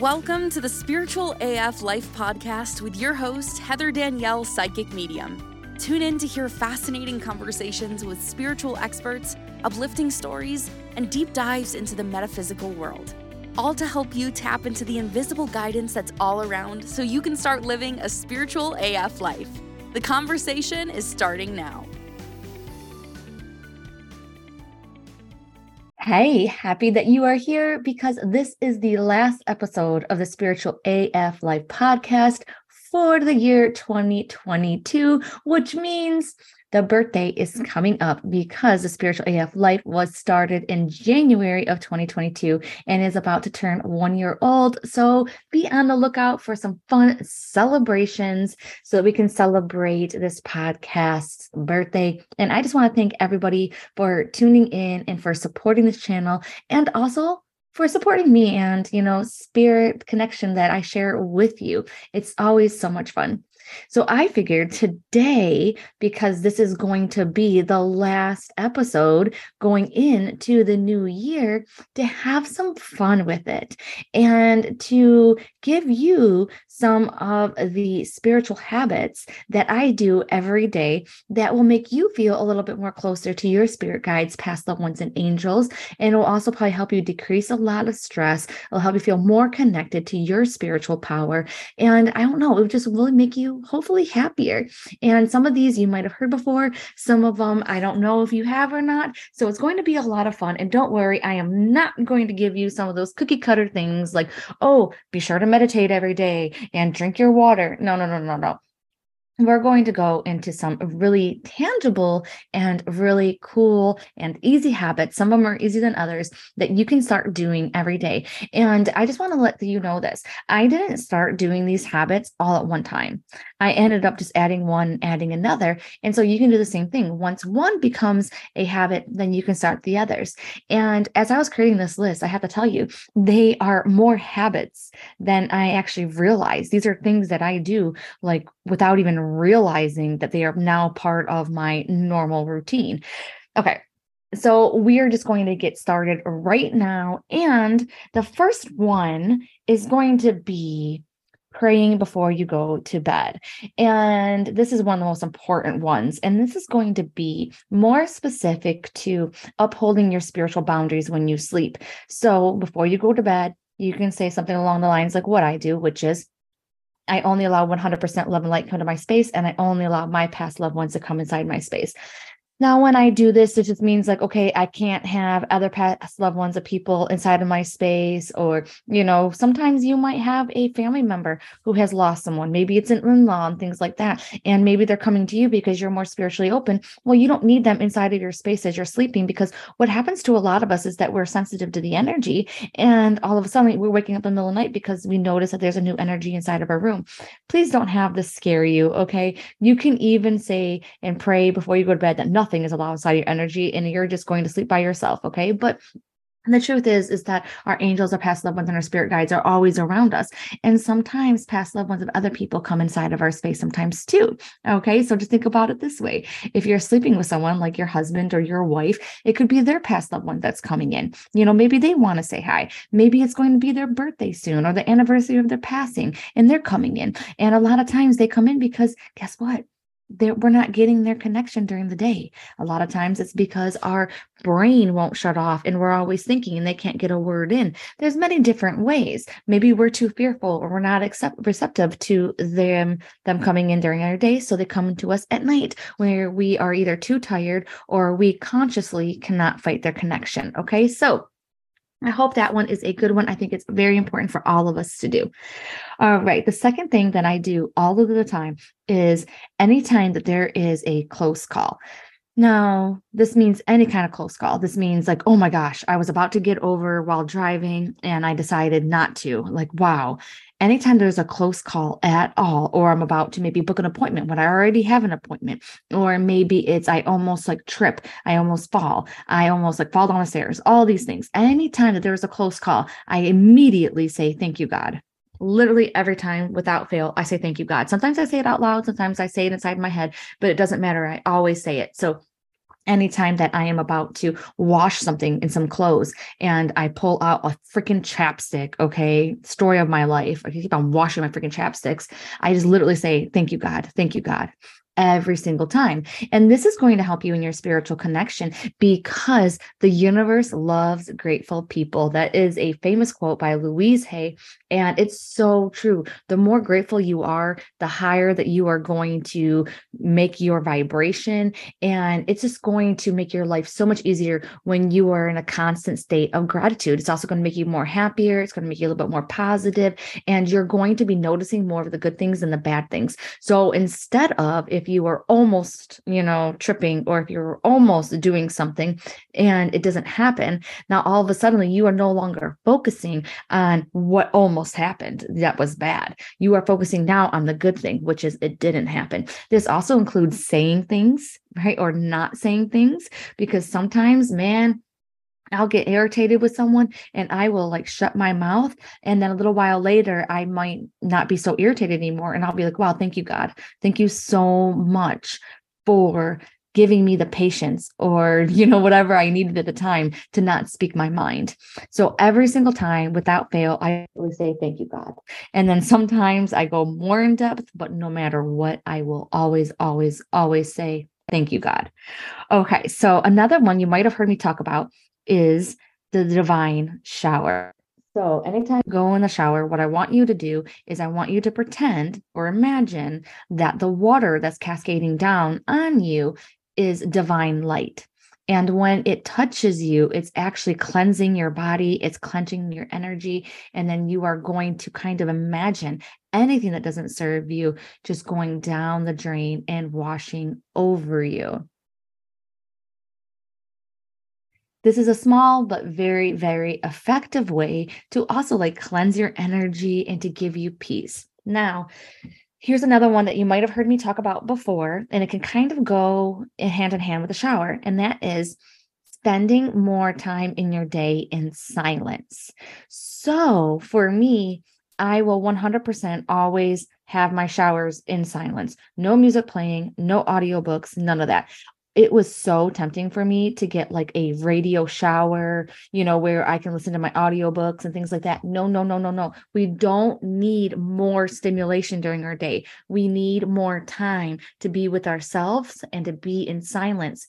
Welcome to the Spiritual AF Life podcast with your host, Heather Danielle, Psychic Medium. Tune in to hear fascinating conversations with spiritual experts, uplifting stories, and deep dives into the metaphysical world. All to help you tap into the invisible guidance that's all around so you can start living a spiritual AF life. The conversation is starting now. Hey, happy that you are here because this is the last episode of the Spiritual AF Life podcast for the year 2022, which means the birthday is coming up because the Spiritual AF Life was started in January of 2022 and is about to turn one year old. So be on the lookout for some fun celebrations so that we can celebrate this podcast's birthday. And I just want to thank everybody for tuning in and for supporting this channel and also for supporting me and you know spirit connection that i share with you it's always so much fun so I figured today, because this is going to be the last episode going into the new year, to have some fun with it and to give you some of the spiritual habits that I do every day that will make you feel a little bit more closer to your spirit guides, past loved ones, and angels. And it will also probably help you decrease a lot of stress. It'll help you feel more connected to your spiritual power. And I don't know, it just really make you hopefully happier. And some of these you might have heard before, some of them I don't know if you have or not. So it's going to be a lot of fun. And don't worry, I am not going to give you some of those cookie cutter things like, oh, be sure to meditate every day and drink your water. No, no, no, no, no we're going to go into some really tangible and really cool and easy habits. Some of them are easier than others that you can start doing every day. And I just want to let you know this I didn't start doing these habits all at one time. I ended up just adding one, adding another. And so you can do the same thing. Once one becomes a habit, then you can start the others. And as I was creating this list, I have to tell you, they are more habits than I actually realized. These are things that I do like without even realizing that they are now part of my normal routine. Okay. So we are just going to get started right now. And the first one is going to be praying before you go to bed. And this is one of the most important ones. And this is going to be more specific to upholding your spiritual boundaries when you sleep. So before you go to bed, you can say something along the lines like what I do, which is I only allow 100% love and light come to my space, and I only allow my past loved ones to come inside my space. Now, when I do this, it just means like, okay, I can't have other past loved ones of people inside of my space. Or, you know, sometimes you might have a family member who has lost someone. Maybe it's an in law and things like that. And maybe they're coming to you because you're more spiritually open. Well, you don't need them inside of your space as you're sleeping because what happens to a lot of us is that we're sensitive to the energy. And all of a sudden, we're waking up in the middle of the night because we notice that there's a new energy inside of our room. Please don't have this scare you. Okay. You can even say and pray before you go to bed that nothing nothing is allowed inside your energy and you're just going to sleep by yourself. Okay. But the truth is, is that our angels, our past loved ones, and our spirit guides are always around us. And sometimes past loved ones of other people come inside of our space sometimes too. Okay. So just think about it this way. If you're sleeping with someone like your husband or your wife, it could be their past loved one that's coming in. You know, maybe they want to say hi. Maybe it's going to be their birthday soon or the anniversary of their passing and they're coming in. And a lot of times they come in because guess what? We're not getting their connection during the day. A lot of times it's because our brain won't shut off and we're always thinking and they can't get a word in. There's many different ways. Maybe we're too fearful or we're not accept- receptive to them them coming in during our day so they come to us at night where we are either too tired or we consciously cannot fight their connection. Okay? So I hope that one is a good one. I think it's very important for all of us to do. All right. The second thing that I do all of the time is anytime that there is a close call. Now, this means any kind of close call. This means like, oh my gosh, I was about to get over while driving and I decided not to. Like, wow, anytime there's a close call at all, or I'm about to maybe book an appointment when I already have an appointment, or maybe it's I almost like trip, I almost fall, I almost like fall down the stairs, all these things. Anytime that there's a close call, I immediately say, Thank you, God. Literally every time without fail, I say, Thank you, God. Sometimes I say it out loud, sometimes I say it inside my head, but it doesn't matter. I always say it. So anytime that I am about to wash something in some clothes and I pull out a freaking chapstick, okay, story of my life. I keep on washing my freaking chapsticks. I just literally say, Thank you, God. Thank you, God every single time. And this is going to help you in your spiritual connection because the universe loves grateful people. That is a famous quote by Louise Hay. And it's so true. The more grateful you are, the higher that you are going to make your vibration. And it's just going to make your life so much easier when you are in a constant state of gratitude. It's also going to make you more happier. It's going to make you a little bit more positive, And you're going to be noticing more of the good things than the bad things. So instead of if you are almost, you know, tripping or if you're almost doing something and it doesn't happen, now all of a sudden you are no longer focusing on what almost happened that was bad. You are focusing now on the good thing, which is it didn't happen. This also includes saying things, right? Or not saying things because sometimes, man, I'll get irritated with someone and I will like shut my mouth. And then a little while later, I might not be so irritated anymore. And I'll be like, wow, thank you, God. Thank you so much for giving me the patience or you know whatever i needed at the time to not speak my mind so every single time without fail i always say thank you god and then sometimes i go more in depth but no matter what i will always always always say thank you god okay so another one you might have heard me talk about is the divine shower. So, anytime you go in the shower, what I want you to do is I want you to pretend or imagine that the water that's cascading down on you is divine light. And when it touches you, it's actually cleansing your body, it's cleansing your energy. And then you are going to kind of imagine anything that doesn't serve you just going down the drain and washing over you. This is a small but very, very effective way to also like cleanse your energy and to give you peace. Now, here's another one that you might have heard me talk about before, and it can kind of go hand in hand with the shower, and that is spending more time in your day in silence. So for me, I will 100% always have my showers in silence. No music playing, no audiobooks, none of that it was so tempting for me to get like a radio shower, you know, where I can listen to my audiobooks and things like that. No, no, no, no, no. We don't need more stimulation during our day. We need more time to be with ourselves and to be in silence.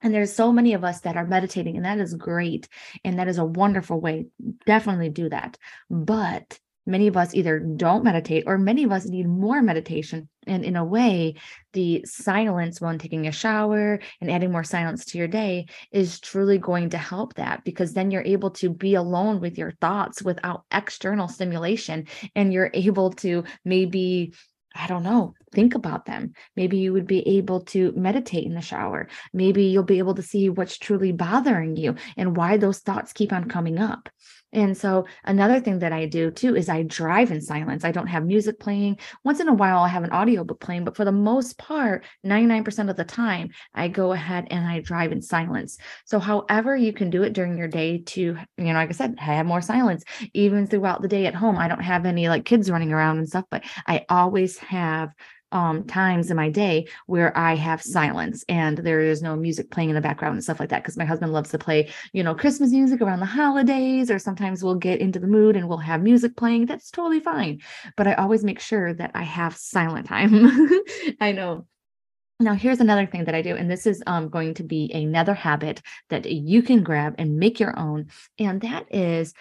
And there's so many of us that are meditating, and that is great. And that is a wonderful way. Definitely do that. But many of us either don't meditate or many of us need more meditation and in a way the silence when taking a shower and adding more silence to your day is truly going to help that because then you're able to be alone with your thoughts without external stimulation and you're able to maybe I don't know, think about them. Maybe you would be able to meditate in the shower. Maybe you'll be able to see what's truly bothering you and why those thoughts keep on coming up. And so another thing that I do too is I drive in silence. I don't have music playing. Once in a while I have an audiobook playing, but for the most part, 99% of the time, I go ahead and I drive in silence. So however you can do it during your day to, you know, like I said, have more silence even throughout the day at home. I don't have any like kids running around and stuff, but I always have um, times in my day where I have silence and there is no music playing in the background and stuff like that. Cause my husband loves to play, you know, Christmas music around the holidays, or sometimes we'll get into the mood and we'll have music playing. That's totally fine. But I always make sure that I have silent time. I know now, here's another thing that I do, and this is um, going to be another habit that you can grab and make your own. And that is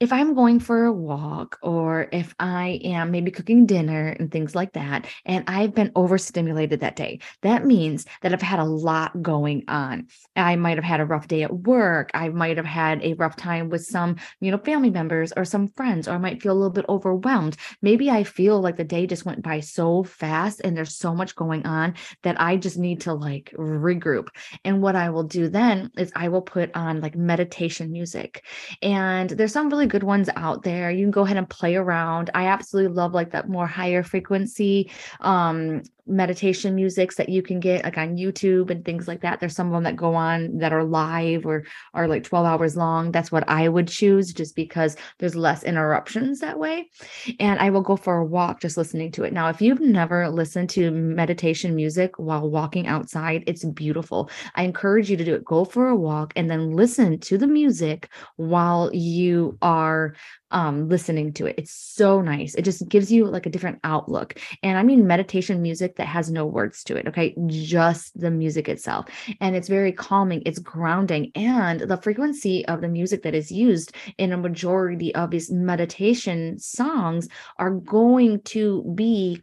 if I'm going for a walk or if I am maybe cooking dinner and things like that, and I've been overstimulated that day, that means that I've had a lot going on. I might have had a rough day at work. I might have had a rough time with some, you know, family members or some friends, or I might feel a little bit overwhelmed. Maybe I feel like the day just went by so fast and there's so much going on that I just need to like regroup. And what I will do then is I will put on like meditation music. And there's some really good ones out there. You can go ahead and play around. I absolutely love like that more higher frequency um meditation musics that you can get like on YouTube and things like that. There's some of them that go on that are live or are like 12 hours long. That's what I would choose just because there's less interruptions that way. And I will go for a walk just listening to it. Now, if you've never listened to meditation music while walking outside, it's beautiful. I encourage you to do it. Go for a walk and then listen to the music while you are um listening to it. It's so nice. It just gives you like a different outlook. And i mean meditation music that has no words to it okay? Just the music itself. And it's very calming it's grounding and the frequency of the music that is used in a majority of these meditation songs are going to be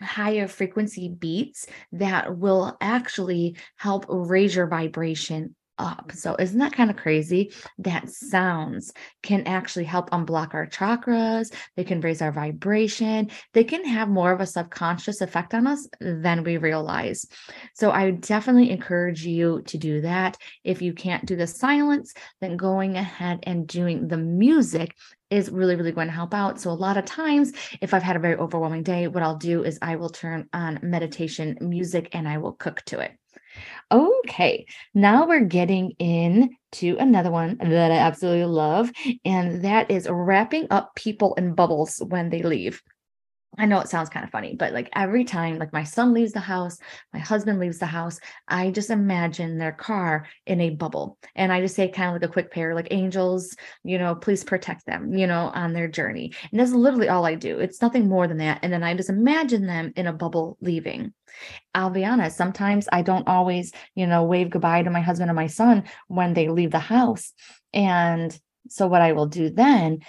higher frequency beats that will actually help raise your vibration up. Mm-hmm. So, isn't that kind of crazy that sounds can actually help unblock our chakras? They can raise our vibration. They can have more of a subconscious effect on us than we realize. So, I definitely encourage you to do that. If you can't do the silence, then going ahead and doing the music is really, really going to help out. So, a lot of times, if I've had a very overwhelming day, what I'll do is I will turn on meditation music and I will cook to it. Okay, now we're getting into another one that I absolutely love, and that is wrapping up people in bubbles when they leave. I know it sounds kind of funny, but like every time, like my son leaves the house, my husband leaves the house, I just imagine their car in a bubble. And I just say kind of like a quick prayer, like angels, you know, please protect them, you know, on their journey. And that's literally all I do. It's nothing more than that. And then I just imagine them in a bubble leaving. I'll be honest, sometimes I don't always, you know, wave goodbye to my husband and my son when they leave the house. And so what I will do then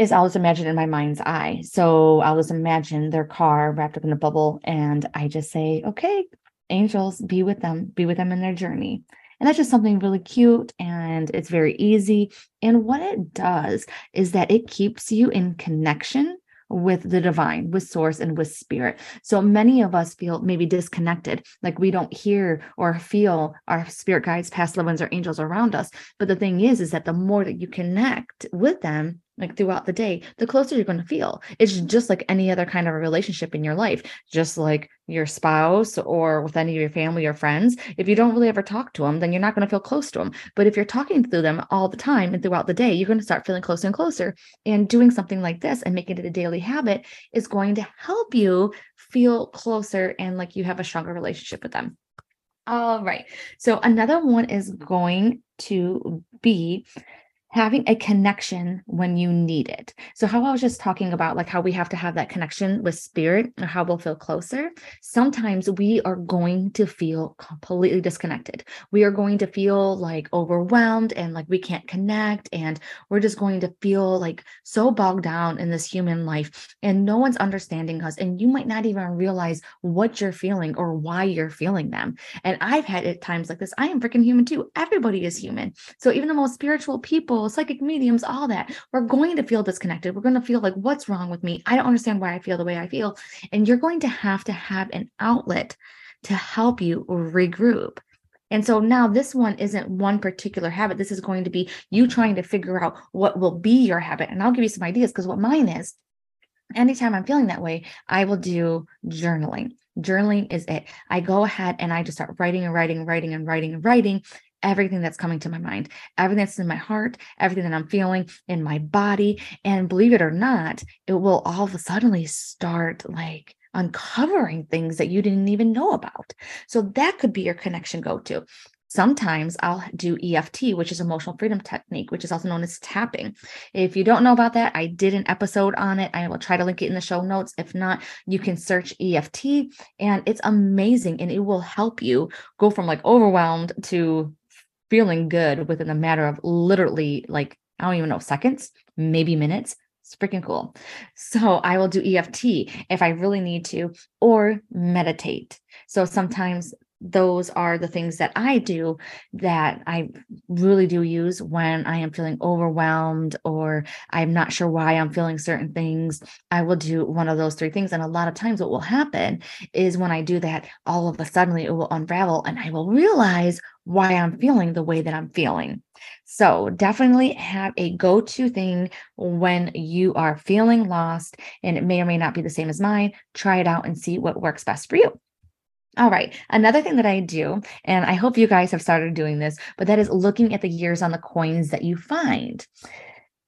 is I'll just imagine in my mind's eye. So I'll just imagine their car wrapped up in a bubble and I just say, okay, angels, be with them, be with them in their journey. And that's just something really cute and it's very easy. And what it does is that it keeps you in connection with the divine, with source, and with spirit. So many of us feel maybe disconnected, like we don't hear or feel our spirit guides, past loved ones, or angels around us. But the thing is, is that the more that you connect with them, like throughout the day, the closer you're going to feel. It's mm-hmm. just like any other kind of a relationship in your life, just like your spouse or with any of your family or friends. If you don't really ever talk to them, then you're not going to feel close to them. But if you're talking to them all the time and throughout the day, you're going to start feeling closer and closer. And doing something like this and making it a daily habit is going to help you feel closer and like you have a stronger relationship with them. All right. So another one is going to be having a connection when you need it. So, how I was just talking about, like how we have to have that connection with spirit or how we'll feel closer. Sometimes we are going to feel completely disconnected. We are going to feel like overwhelmed and like we can't connect. And we're just going to feel like so bogged down in this human life and no one's understanding us. And you might not even realize what you're feeling or why you're feeling them. And I've had at times like this. I am freaking human too. Everybody is human. So, even the most spiritual people, psychic mediums, all that. We're going to feel disconnected. We're going to feel like, what's wrong with me? I don't understand why I feel the way I feel. And you're going to have to have an outlet to help you regroup. And so now this one isn't one particular habit. This is going to be you trying to figure out what will be your habit. And I'll give you some ideas because what mine is anytime I'm feeling that way, I will do journaling. Journaling is it. I go ahead and I just start writing and writing and writing and writing and writing everything that's coming to my mind, everything that's in my heart, everything that I'm feeling in my body. And believe it or not, it will all of a sudden start like uncovering things that you didn't even know about. So that could be your connection go to. Sometimes I'll do EFT, which is emotional freedom technique, which is also known as tapping. If you don't know about that, I did an episode on it. I will try to link it in the show notes. If not, you can search EFT and it's amazing and it will help you go from like overwhelmed to feeling good within a matter of literally like, I don't even know, seconds, maybe minutes. It's freaking cool. So I will do EFT if I really need to, or meditate. So sometimes those are the things that I do that I really do use when I am feeling overwhelmed or I'm not sure why I'm feeling certain things. I will do one of those three things. And a lot of times, what will happen is when I do that, all of a sudden it will unravel and I will realize, why I'm feeling the way that I'm feeling. So, definitely have a go to thing when you are feeling lost, and it may or may not be the same as mine. Try it out and see what works best for you. All right. Another thing that I do, and I hope you guys have started doing this, but that is looking at the years on the coins that you find.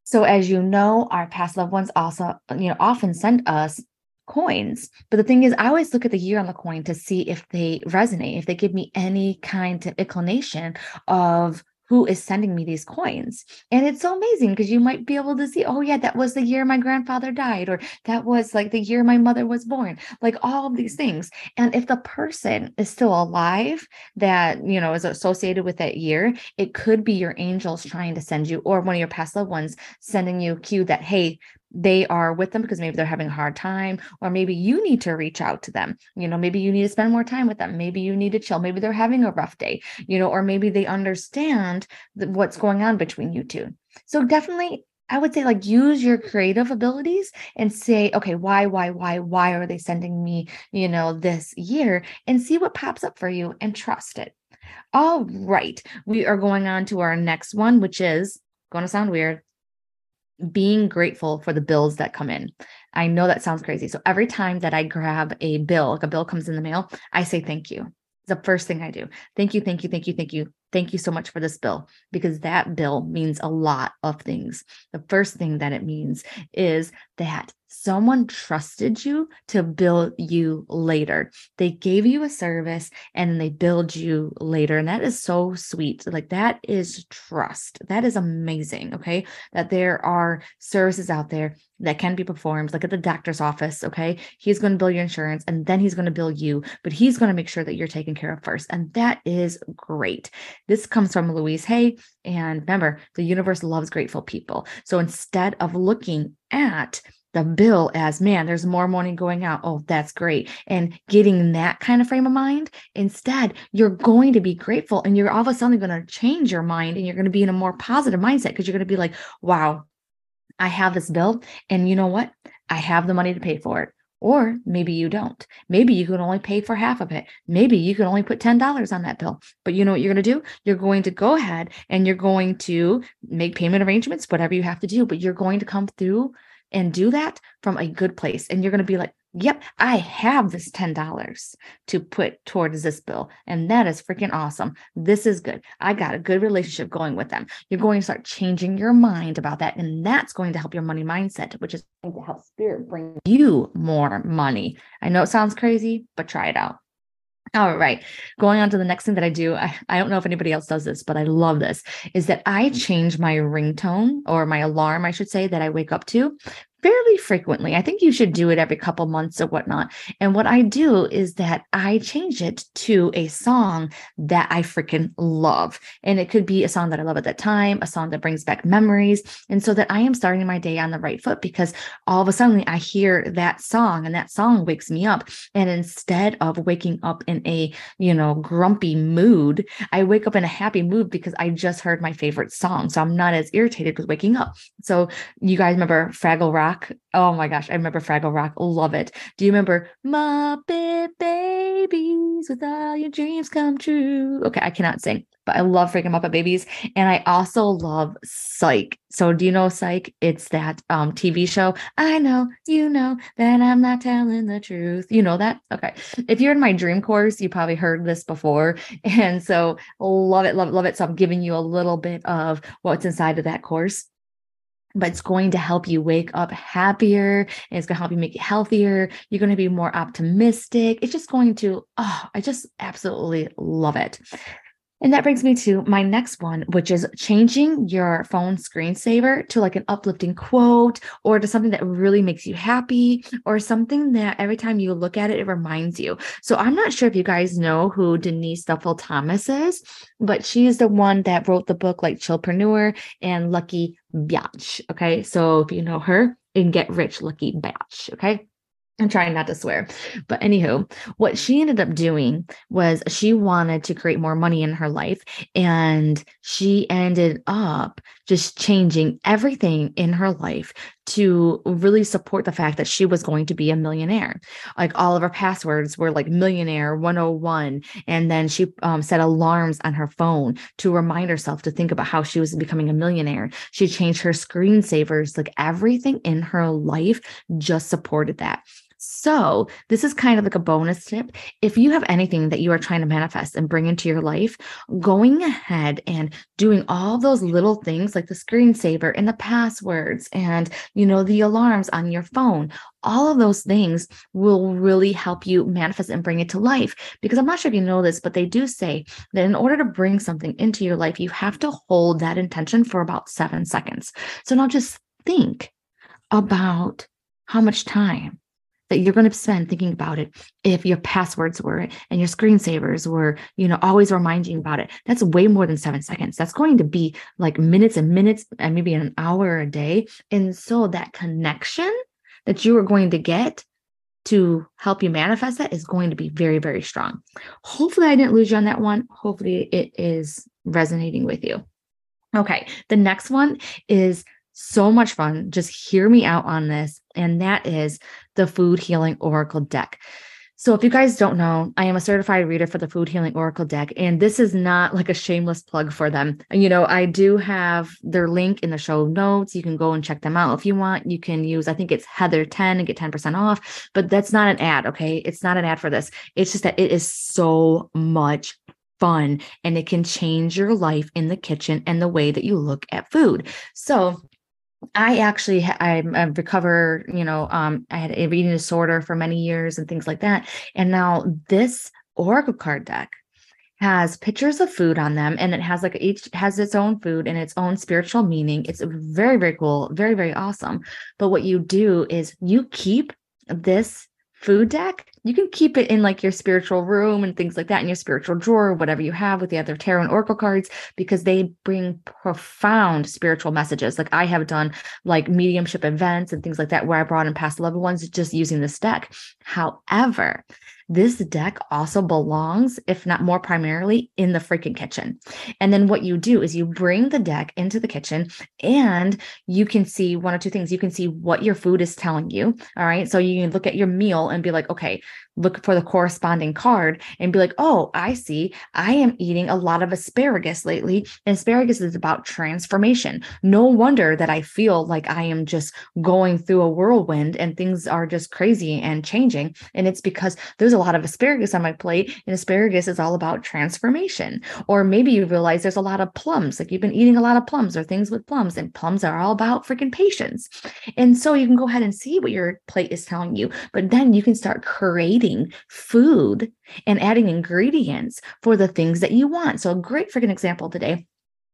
So as you know, our past loved ones also, you know, often send us coins. But the thing is, I always look at the year on the coin to see if they resonate, if they give me any kind of inclination of who is sending me these coins. And it's so amazing because you might be able to see, oh, yeah, that was the year my grandfather died, or that was like the year my mother was born, like all of these things. And if the person is still alive that, you know, is associated with that year, it could be your angels trying to send you, or one of your past loved ones sending you a cue that, hey, they are with them because maybe they're having a hard time or maybe you need to reach out to them you know maybe you need to spend more time with them maybe you need to chill maybe they're having a rough day you know or maybe they understand what's going on between you two so definitely I would say like use your creative abilities and say, okay, why, why, why, why are they sending me, you know, this year and see what pops up for you and trust it. All right. We are going on to our next one, which is going to sound weird being grateful for the bills that come in. I know that sounds crazy. So every time that I grab a bill, like a bill comes in the mail, I say thank you. It's the first thing I do. Thank you, thank you, thank you, thank you. Thank you so much for this bill because that bill means a lot of things. The first thing that it means is that someone trusted you to build you later. They gave you a service and they billed you later. And that is so sweet. Like that is trust. That is amazing. Okay. That there are services out there that can be performed, like at the doctor's office. Okay. He's going to bill your insurance and then he's going to bill you, but he's going to make sure that you're taken care of first. And that is great. This comes from Louise Hay. And remember, the universe loves grateful people. So instead of looking at the bill as man there's more money going out oh that's great and getting that kind of frame of mind instead you're going to be grateful and you're all of a sudden going to change your mind and you're going to be in a more positive mindset because you're going to be like wow i have this bill and you know what i have the money to pay for it or maybe you don't. Maybe you can only pay for half of it. Maybe you can only put $10 on that bill. But you know what you're going to do? You're going to go ahead and you're going to make payment arrangements, whatever you have to do, but you're going to come through and do that from a good place. And you're going to be like, yep, I have this $10 to put towards this bill. And that is freaking awesome. This is good. I got a good relationship going with them. You're going to start changing your mind about that. And that's going to help your money mindset, which is going to help spirit bring you more money. I know it sounds crazy, but try it out. All right. Going on to the next thing that I do, I, I don't know if anybody else does this, but I love this, is that I mm. change my ringtone or my alarm, I should say, that I wake up to fairly frequently. I think you should do it every couple months or whatnot. And what I do is that I change it to a song that I freaking love. And it could be a song that I love at that time, a song that brings back memories. And so that I am starting my day on the right foot because all of a sudden I hear that song and that song wakes me up. And instead of waking up in a, you know, grumpy mood, I wake up in a happy mood because I just heard my favorite song. So I'm not as irritated with waking up. So you guys remember Fraggle Rock? Rock. Oh my gosh, I remember Fraggle Rock. Love it. Do you remember Muppet Babies with all your dreams come true? Okay, I cannot sing, but I love freaking Muppet Babies. And I also love Psych. So do you know Psych? It's that um TV show. I know, you know that I'm not telling the truth. You know that? Okay. If you're in my dream course, you probably heard this before. And so love it, love it, love it. So I'm giving you a little bit of what's inside of that course but it's going to help you wake up happier it's going to help you make it healthier you're going to be more optimistic it's just going to oh i just absolutely love it and that brings me to my next one, which is changing your phone screensaver to like an uplifting quote or to something that really makes you happy or something that every time you look at it, it reminds you. So I'm not sure if you guys know who Denise Duffield Thomas is, but she is the one that wrote the book like Chillpreneur and Lucky Biatch. Okay. So if you know her, and get rich, Lucky Biatch. Okay. I'm trying not to swear. But anywho, what she ended up doing was she wanted to create more money in her life. And she ended up just changing everything in her life to really support the fact that she was going to be a millionaire. Like all of her passwords were like millionaire 101. And then she um, set alarms on her phone to remind herself to think about how she was becoming a millionaire. She changed her screensavers, like everything in her life just supported that. So, this is kind of like a bonus tip. If you have anything that you are trying to manifest and bring into your life, going ahead and doing all those little things like the screensaver and the passwords and, you know, the alarms on your phone, all of those things will really help you manifest and bring it to life. Because I'm not sure if you know this, but they do say that in order to bring something into your life, you have to hold that intention for about seven seconds. So now just think about how much time that you're going to spend thinking about it if your passwords were and your screensavers were you know always reminding about it. That's way more than seven seconds. That's going to be like minutes and minutes and maybe an hour a day. And so that connection that you are going to get to help you manifest that is going to be very very strong. Hopefully i didn't lose you on that one. Hopefully it is resonating with you. Okay the next one is so much fun. Just hear me out on this. And that is the Food Healing Oracle deck. So, if you guys don't know, I am a certified reader for the Food Healing Oracle deck, and this is not like a shameless plug for them. You know, I do have their link in the show notes. You can go and check them out if you want. You can use, I think it's Heather 10 and get 10% off, but that's not an ad, okay? It's not an ad for this. It's just that it is so much fun and it can change your life in the kitchen and the way that you look at food. So, I actually I'm a recover, you know, um, I had a eating disorder for many years and things like that. And now this Oracle card deck has pictures of food on them and it has like each has its own food and its own spiritual meaning. It's very, very cool, very, very awesome. But what you do is you keep this food deck, you can keep it in like your spiritual room and things like that in your spiritual drawer, whatever you have with the other tarot and oracle cards, because they bring profound spiritual messages. Like I have done like mediumship events and things like that where I brought in past loved ones just using this deck. However, this deck also belongs, if not more primarily, in the freaking kitchen. And then what you do is you bring the deck into the kitchen and you can see one or two things. You can see what your food is telling you. All right. So you can look at your meal and be like, okay, look for the corresponding card and be like, oh, I see. I am eating a lot of asparagus lately. And asparagus is about transformation. No wonder that I feel like I am just going through a whirlwind and things are just crazy and changing. And it's because there's a lot of asparagus on my plate, and asparagus is all about transformation. Or maybe you realize there's a lot of plums, like you've been eating a lot of plums or things with plums, and plums are all about freaking patience. And so you can go ahead and see what your plate is telling you, but then you can start creating creating food and adding ingredients for the things that you want. So, a great freaking example today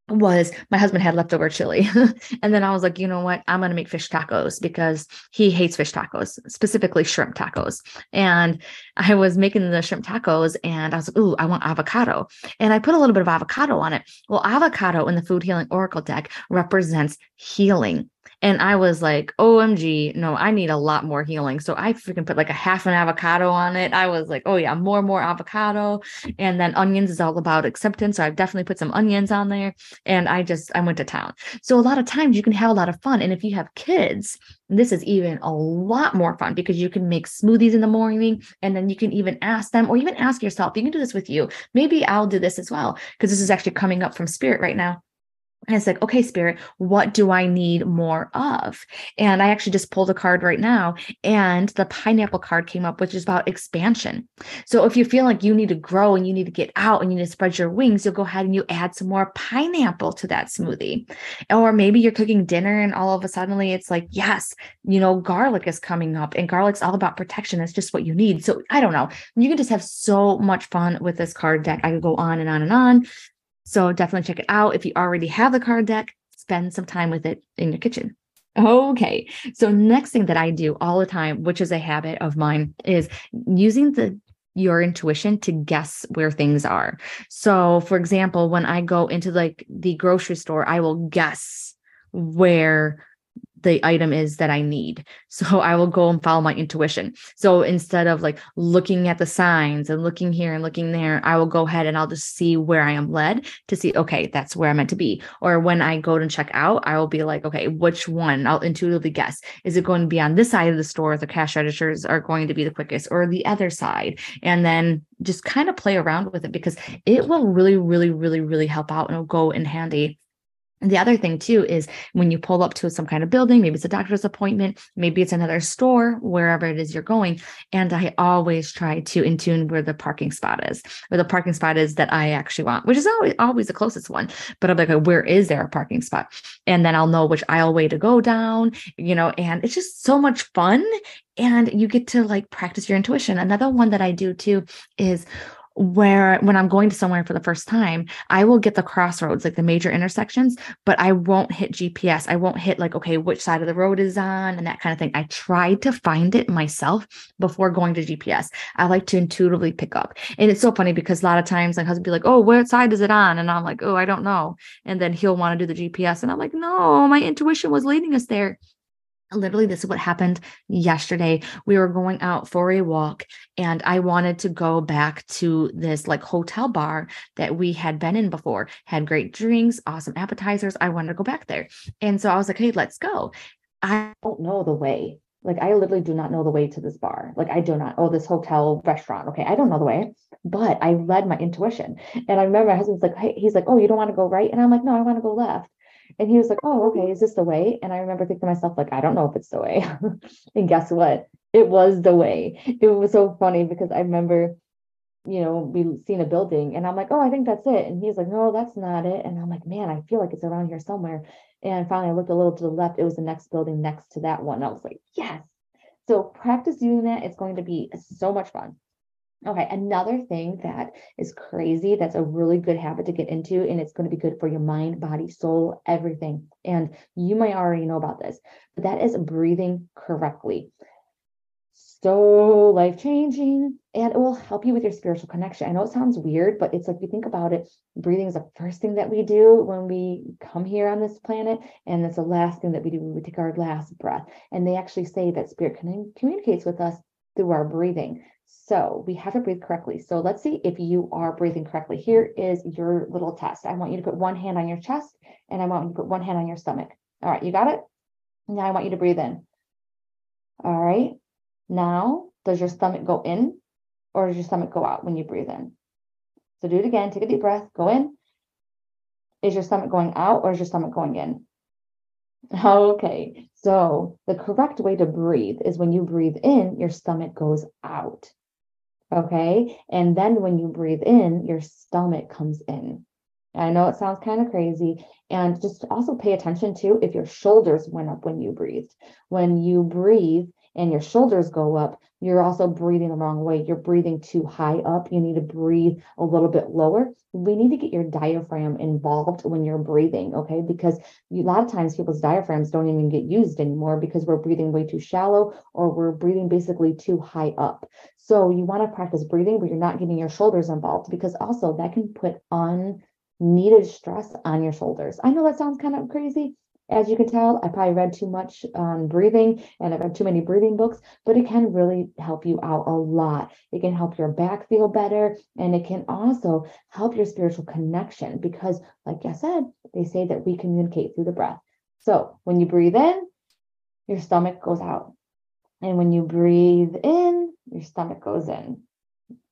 was my husband had leftover chili. and then I was like, you know what? I'm going to make fish tacos because he hates fish tacos, specifically shrimp tacos. And I was making the shrimp tacos and I was like, ooh, I want avocado. And I put a little bit of avocado on it. Well, avocado in the Food Healing Oracle deck represents healing. And I was like, OMG, no, I need a lot more healing. So I freaking put like a half an avocado on it. I was like, oh yeah, more, more avocado. And then onions is all about acceptance. So I've definitely put some onions on there. And I just, I went to town. So a lot of times you can have a lot of fun. And if you have kids, this is even a lot more fun because you can make smoothies in the morning and then you can even ask them or even ask yourself, you can do this with you. Maybe I'll do this as well because this is actually coming up from spirit right now and it's like, okay, spirit, what do I need more of? And I actually just pulled a card right now, and the pineapple card came up, which is about expansion. So if you feel like you need to grow and you need to get out and you need to spread your wings, you'll go ahead and you add some more pineapple to that smoothie. Or maybe you're cooking dinner and all of a suddenly it's like, yes, you know, garlic is coming up, and garlic's all about protection. It's just what you need. So I don't know. You can just have so much fun with this card deck. I could go on and on and on. So definitely check it out. If you already have the card deck, spend some time with it in your kitchen. Okay. So next thing that I do all the time, which is a habit of mine, is using the your intuition to guess where things are. So for example, when I go into like the grocery store, I will guess where the item is that I need. So I will go and follow my intuition. So instead of like looking at the signs and looking here and looking there, I will go ahead and I'll just see where I am led to see, okay, that's where I'm meant to be. Or when I go to check out, I will be like, okay, which one? I'll intuitively guess. Is it going to be on this side of the store? The cash registers are going to be the quickest or the other side. And then just kind of play around with it because it will really, really, really, really help out and it'll go in handy And the other thing too is when you pull up to some kind of building, maybe it's a doctor's appointment, maybe it's another store, wherever it is you're going. And I always try to in tune where the parking spot is, where the parking spot is that I actually want, which is always always the closest one. But I'm like, oh, where is there a parking spot? And then I'll know which aisle way to go down, you know, and it's just so much fun. And you get to like practice your intuition. Another one that I do too is where when I'm going to somewhere for the first time, I will get the crossroads, like the major intersections, but I won't hit GPS. I won't hit like, okay, which side of the road is on and that kind of thing. I try to find it myself before going to GPS. I like to intuitively pick up. And it's so funny because a lot of times my husband be like, oh, what side is it on? And I'm like, oh, I don't know. And then he'll want to do the GPS. And I'm like, no, my intuition was leading us there literally this is what happened yesterday. We were going out for a walk and i wanted to go back to this like hotel bar that we had been in before had great drinks awesome appetizers. I wanted to go back there. And so i was like hey let's go. I don't know the way. Like i literally do not know the way to this bar. Like i do not oh this hotel restaurant. Okay i don't know the way but i led my intuition. And i remember my husband's like hey he's like oh you don't want to go right? And i'm like no i want to go left and he was like, Oh, okay, is this the way? And I remember thinking to myself, like, I don't know if it's the way. and guess what? It was the way. It was so funny because I remember, you know, we seen a building and I'm like, Oh, I think that's it. And he's like, No, that's not it. And I'm like, Man, I feel like it's around here somewhere. And finally I looked a little to the left. It was the next building next to that one. I was like, Yes. So practice doing that. It's going to be so much fun. Okay, another thing that is crazy, that's a really good habit to get into, and it's going to be good for your mind, body, soul, everything. And you might already know about this, but that is breathing correctly. So life changing, and it will help you with your spiritual connection. I know it sounds weird, but it's like you think about it, breathing is the first thing that we do when we come here on this planet, and it's the last thing that we do when we take our last breath. And they actually say that spirit communicates with us through our breathing. So we have to breathe correctly. So let's see if you are breathing correctly. Here is your little test. I want you to put one hand on your chest and I want you to put one hand on your stomach. All right, you got it? Now I want you to breathe in. All right. Now, does your stomach go in or does your stomach go out when you breathe in? So do it again. Take a deep breath. Go in. Is your stomach going out or is your stomach going in? Okay, so the correct way to breathe is when you breathe in, your stomach goes out. Okay. And then when you breathe in, your stomach comes in. I know it sounds kind of crazy. And just also pay attention to if your shoulders went up when you breathed. When you breathe, and your shoulders go up, you're also breathing the wrong way. You're breathing too high up. You need to breathe a little bit lower. We need to get your diaphragm involved when you're breathing, okay? Because a lot of times people's diaphragms don't even get used anymore because we're breathing way too shallow or we're breathing basically too high up. So you want to practice breathing, but you're not getting your shoulders involved because also that can put unneeded stress on your shoulders. I know that sounds kind of crazy, as you can tell, I probably read too much on breathing and I've read too many breathing books, but it can really help you out a lot. It can help your back feel better and it can also help your spiritual connection because, like I said, they say that we communicate through the breath. So when you breathe in, your stomach goes out. And when you breathe in, your stomach goes in.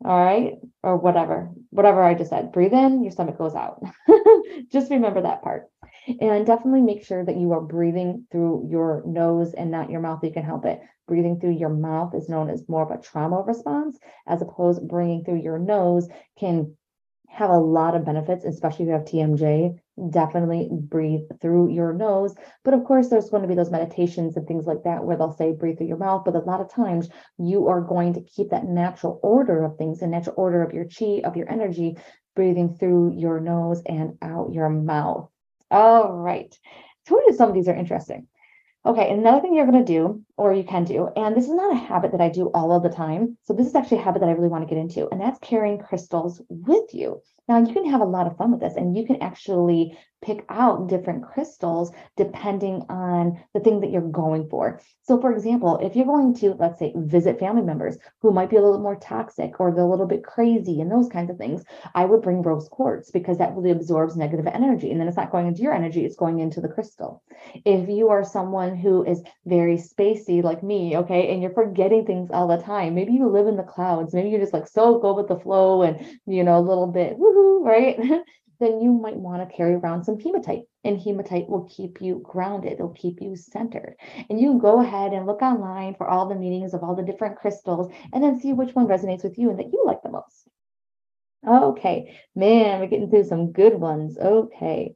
All right. Or whatever, whatever I just said. Breathe in, your stomach goes out. just remember that part. And definitely make sure that you are breathing through your nose and not your mouth. You can help it. Breathing through your mouth is known as more of a trauma response, as opposed breathing through your nose can have a lot of benefits, especially if you have TMJ. Definitely breathe through your nose. But of course, there's going to be those meditations and things like that where they'll say breathe through your mouth. But a lot of times you are going to keep that natural order of things, the natural order of your chi, of your energy, breathing through your nose and out your mouth. All right. Told you some of these are interesting. Okay, another thing you're going to do, or you can do, and this is not a habit that I do all of the time. So, this is actually a habit that I really want to get into, and that's carrying crystals with you. Now, you can have a lot of fun with this, and you can actually pick out different crystals depending on the thing that you're going for. So, for example, if you're going to, let's say, visit family members who might be a little more toxic or they're a little bit crazy and those kinds of things, I would bring rose quartz because that really absorbs negative energy. And then it's not going into your energy, it's going into the crystal. If you are someone who is very spacey like me, okay, and you're forgetting things all the time, maybe you live in the clouds, maybe you're just like so go with the flow and, you know, a little bit, woohoo, right? then you might want to carry around some hematite. And hematite will keep you grounded, it'll keep you centered. And you can go ahead and look online for all the meanings of all the different crystals and then see which one resonates with you and that you like the most. Okay, man, we're getting through some good ones. Okay.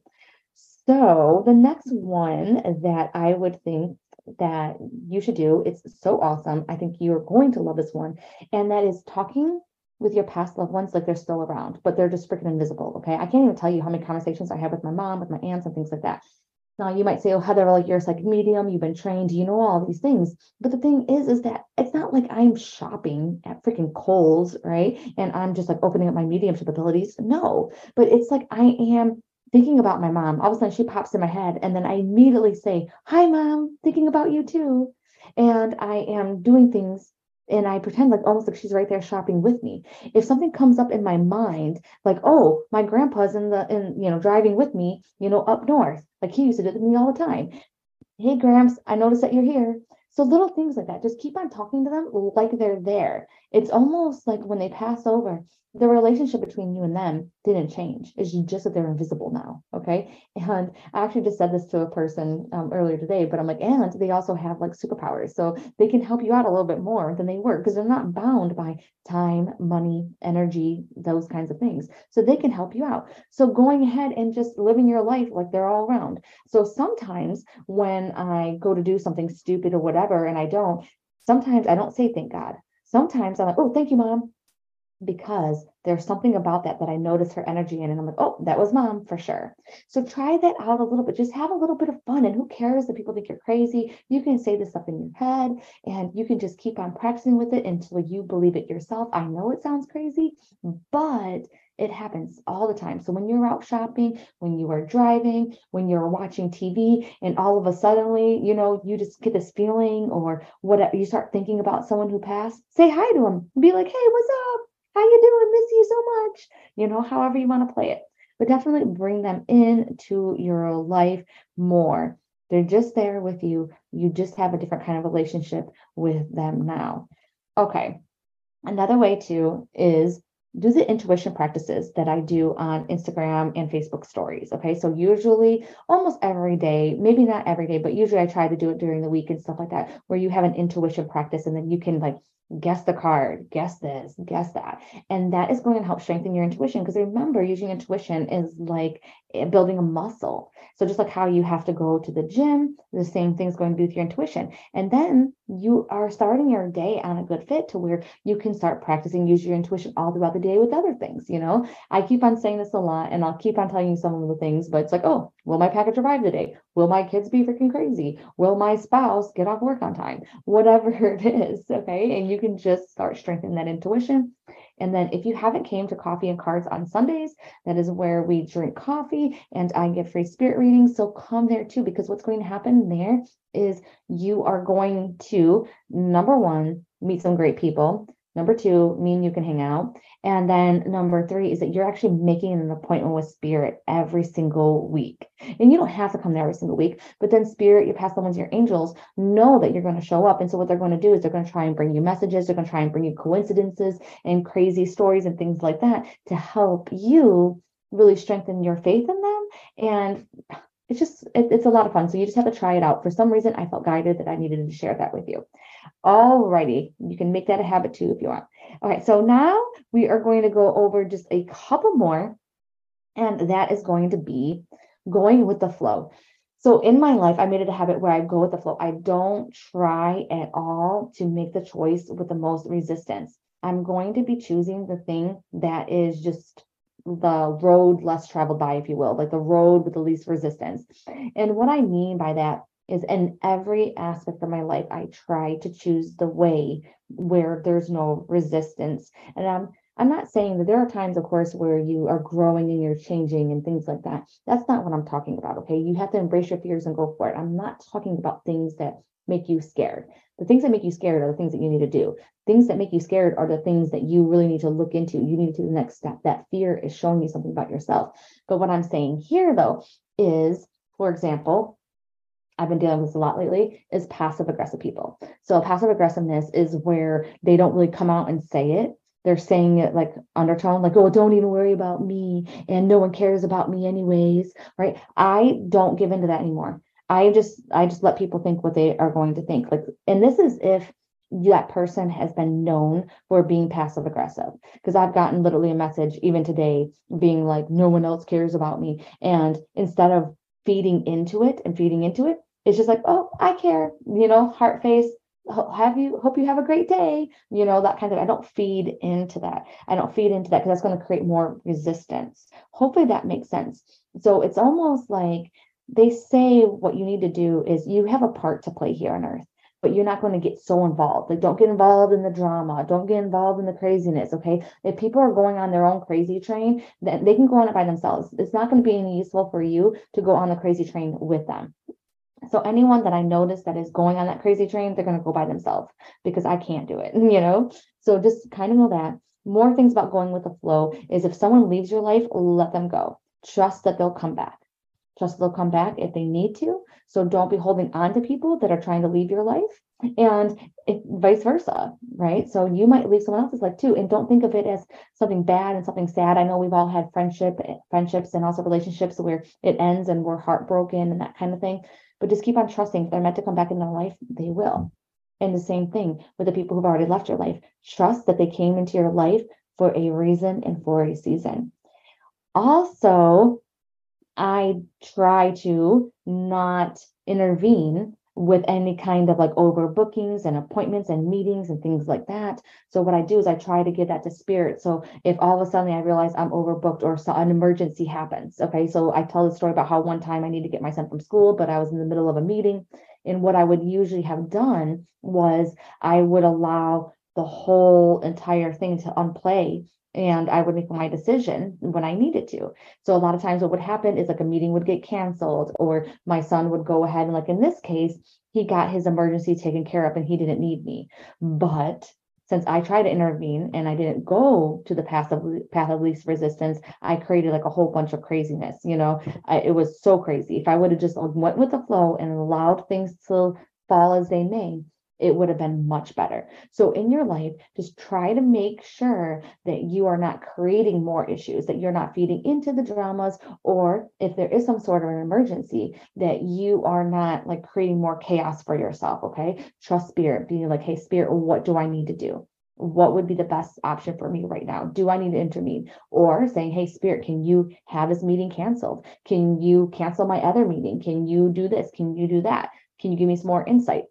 So the next one that I would think that you should do, it's so awesome. I think you're going to love this one. And that is talking with your past loved ones like they're still around, but they're just freaking invisible. Okay. I can't even tell you how many conversations I have with my mom, with my aunts, and things like that. Now you might say, oh, Heather, like you're a psychic medium, you've been trained, you know all these things. But the thing is, is that it's not like I'm shopping at freaking Kohl's, right? And I'm just like opening up my mediumship abilities. No, but it's like I am thinking about my mom. All of a sudden she pops in my head, and then I immediately say, Hi, mom, thinking about you too. And I am doing things and I pretend like almost like she's right there shopping with me. If something comes up in my mind, like, oh, my grandpa's in the in, you know, driving with me, you know, up north, like he used to do it to me all the time. Hey, Gramps, I noticed that you're here. So little things like that, just keep on talking to them like they're there. It's almost like when they pass over, the relationship between you and them didn't change. It's just that they're invisible now. Okay. And I actually just said this to a person um, earlier today, but I'm like, and they also have like superpowers. So they can help you out a little bit more than they were because they're not bound by time, money, energy, those kinds of things. So they can help you out. So going ahead and just living your life like they're all around. So sometimes when I go to do something stupid or whatever, and I don't, sometimes I don't say thank God. Sometimes I'm like, oh, thank you, mom because there's something about that that I notice her energy in. And I'm like, oh, that was mom for sure. So try that out a little bit. Just have a little bit of fun. And who cares if people think you're crazy? You can say this up in your head and you can just keep on practicing with it until you believe it yourself. I know it sounds crazy, but it happens all the time. So when you're out shopping, when you are driving, when you're watching TV, and all of a suddenly, you know, you just get this feeling or whatever, you start thinking about someone who passed, say hi to them. Be like, hey, what's up? how you doing? Miss you so much. You know, however you want to play it. But definitely bring them into your life more. They're just there with you. You just have a different kind of relationship with them now. Okay. Another way too is do the intuition practices that I do on Instagram and Facebook stories. Okay. So usually almost every day, maybe not every day, but usually I try to do it during the week and stuff like that, where you have an intuition practice and then you can like guess the card, guess this, guess that. And that is going to help strengthen your intuition. Because remember, using intuition is like eh, building a muscle. So just like how you have to go to the gym, the same thing is going to be with your intuition. And then you are starting your day on a good fit to where you can start practicing use your intuition all throughout the day with other things. You know, I keep on saying this a lot and I'll keep on telling you some of the things, but it's like, oh, will my package arrive today? Will my kids be freaking crazy? Will my spouse get off work on time? Whatever it is. Okay. And you can just start strengthening that intuition. And then if you haven't came to coffee and cards on Sundays, that is where we drink coffee and I give free spirit readings. So come there too, because what's going to happen there is you are going to number one, meet some great people. Number two, mean you can hang out. And then number three is that you're actually making an appointment with spirit every single week. And you don't have to come there every single week, but then spirit, your past ones, your angels know that you're going to show up. And so what they're going to do is they're going to try and bring you messages. They're going to try and bring you coincidences and crazy stories and things like that to help you really strengthen your faith in them. And it's just, it, it's a lot of fun. So you just have to try it out. For some reason, I felt guided that I needed to share that with you. All righty. You can make that a habit too if you want. Okay, so now we are going to go over just a couple more, and that is going to be going with the flow. So in my life, I made it a habit where I go with the flow. I don't try at all to make the choice with the most resistance. I'm going to be choosing the thing that is just the road less traveled by, if you will, like the road with the least resistance. And what I mean by that is in every aspect of my life, I try to choose the way where there's no resistance. And I'm I'm not saying that there are times, of course, where you are growing and you're changing and things like that. That's not what I'm talking about. Okay. You have to embrace your fears and go for it. I'm not talking about things that make you scared. The things that make you scared are the things that you need to do. Things that make you scared are the things that you really need to look into. You need to do the next step. That fear is showing you something about yourself. But what I'm saying here, though, is, for example, I've been dealing with this a lot lately is passive aggressive people. So passive aggressiveness is where they don't really come out and say it, they're saying it like undertone, like, oh, don't even worry about me. And no one cares about me anyways. Right. I don't give into that anymore. I just I just let people think what they are going to think. Like, and this is if that person has been known for being passive aggressive. Because I've gotten literally a message even today being like, no one else cares about me. And instead of feeding into it and feeding into it, it's just like, oh, I care, you know, heart face, have you hope you have a great day you know that kind of i don't feed into that i don't feed into that because that's going to create more resistance hopefully that makes sense so it's almost like they say what you need to do is you have a part to play here on earth but you're not going to get so involved like don't get involved in the drama don't get involved in the craziness okay if people are going on their own crazy train then they can go on it by themselves it's not going to be any useful for you to go on the crazy train with them so anyone that I notice that is going on that crazy train, they're going to go by themselves because I can't do it, you know? So just kind of know that. More things about going with the flow is if someone leaves your life, let them go. Trust that they'll come back. Trust they'll come back if they need to. So don't be holding on to people that are trying to leave your life and vice versa, right? So you might leave someone else's life too, and don't think of it as something bad and something sad. I know we've all had friendship, friendships, and also relationships where it ends and we're heartbroken and that kind of thing. But just keep on trusting if they're meant to come back in their life, they will. And the same thing with the people who've already left your life. Trust that they came into your life for a reason and for a season. Also, I try to not intervene with any kind of like overbookings and appointments and meetings and things like that. So what I do is I try to give that to spirit. So if all of a sudden I realize I'm overbooked or so an emergency happens, okay. So I tell the story about how one time I need to get my son from school, but I was in the middle of a meeting. And what I would usually have done was I would allow the whole entire thing to unplay and I would make my decision when I needed to. So a lot of times what would happen is like a meeting would get canceled or my son would go ahead and like in this case, he got his emergency taken care of and he didn't need me. But since I tried to intervene and I didn't go to the path of path of least resistance, I created like a whole bunch of craziness. You know, I, it was so crazy. If I would have just went with the flow and allowed things to fall as they may, it would have been much better. So in your life, just try to make sure that you are not creating more issues, that you're not feeding into the dramas, or if there is some sort of an emergency, that you are not like creating more chaos for yourself. Okay. Trust spirit, Be like, hey, spirit, what do I need to do? What would be the best option for me right now? Do I need to intervene? Or saying, hey, spirit, can you have this meeting canceled? Can you cancel my other meeting? Can you do this? Can you do that? Can you give me some more insight?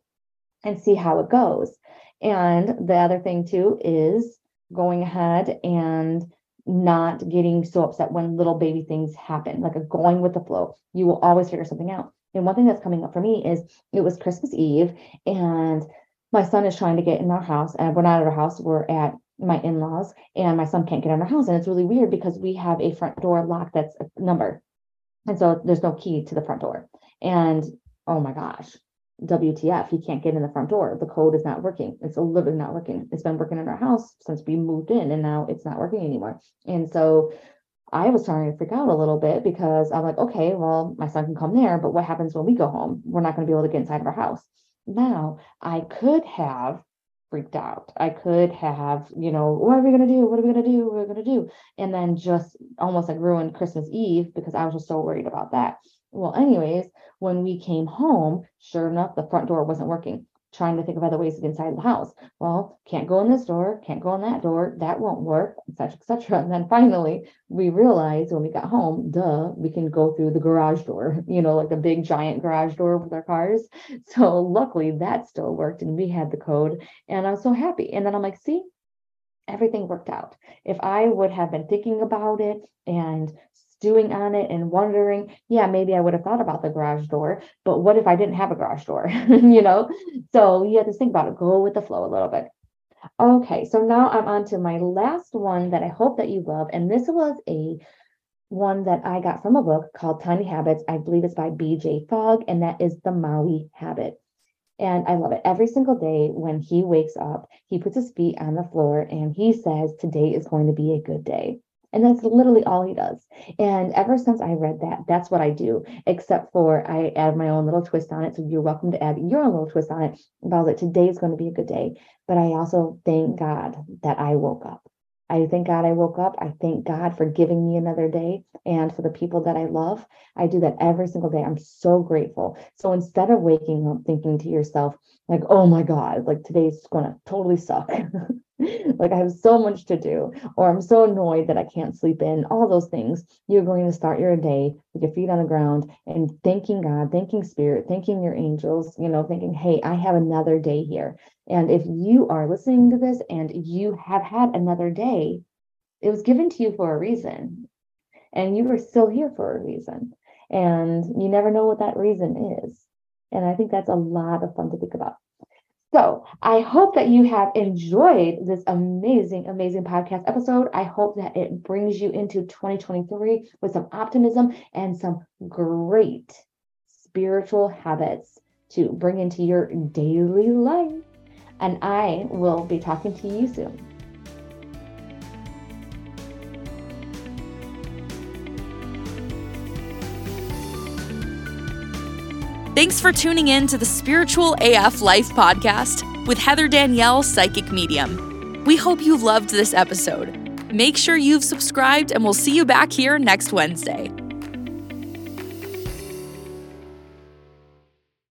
And see how it goes. And the other thing too is going ahead and not getting so upset when little baby things happen, like a going with the flow. You will always figure something out. And one thing that's coming up for me is it was Christmas Eve and my son is trying to get in our house and we're not at our house, we're at my in-laws and my son can't get in our house. And it's really weird because we have a front door lock that's a number. And so there's no key to the front door. And oh my gosh, WTF, he can't get in the front door. The code is not working. It's literally not working. It's been working in our house since we moved in and now it's not working anymore. And so I was starting to freak out a little bit because I'm like, okay, well, my son can come there, but what happens when we go home? We're not going to be able to get inside of our house. Now, I could have freaked out. I could have, you know, what are we going to do? What are we going to do? What are we going to do? And then just almost like ruined Christmas Eve because I was just so worried about that. Well, anyways, when we came home, sure enough, the front door wasn't working. Trying to think of other ways to get inside the house. Well, can't go in this door, can't go in that door, that won't work, etc., etc. And then finally, we realized when we got home, duh, we can go through the garage door, you know, like the big giant garage door with our cars. So luckily that still worked and we had the code and I was so happy. And then I'm like, see, everything worked out. If I would have been thinking about it and stewing on it and wondering, yeah, maybe I would have thought about the garage door, but what if I didn't have a garage door? you know? So you have to think about it, go with the flow a little bit. Okay, so now I'm on to my last one that I hope that you love. And this was a one that I got from a book called Tiny Habits. I believe it's by BJ Fogg, and that is the Maui Habit. And I love it. Every single day when he wakes up, he puts his feet on the floor and he says, Today is going to be a good day. And that's literally all he does. And ever since I read that, that's what I do, except for I add my own little twist on it. So you're welcome to add your own little twist on it about that today is going to be a good day. But I also thank God that I woke up. I thank God I woke up. I thank God for giving me another day and for the people that I love. I do that every single day. I'm so grateful. So instead of waking up thinking to yourself, like, oh my God, like today's going to totally suck. like I have so much to do, or I'm so annoyed that I can't sleep in, all those things. You're going to start your day with your feet on the ground and thanking God, thanking Spirit, thanking your angels, you know, thinking, hey, I have another day here. And if you are listening to this and you have had another day, it was given to you for a reason. And you are still here for a reason. And you never know what that reason is. And I think that's a lot of fun to think about. So I hope that you have enjoyed this amazing, amazing podcast episode. I hope that it brings you into 2023 with some optimism and some great spiritual habits to bring into your daily life. And I will be talking to you soon. Thanks for tuning in to the Spiritual AF Life podcast with Heather Danielle, Psychic Medium. We hope you loved this episode. Make sure you've subscribed, and we'll see you back here next Wednesday.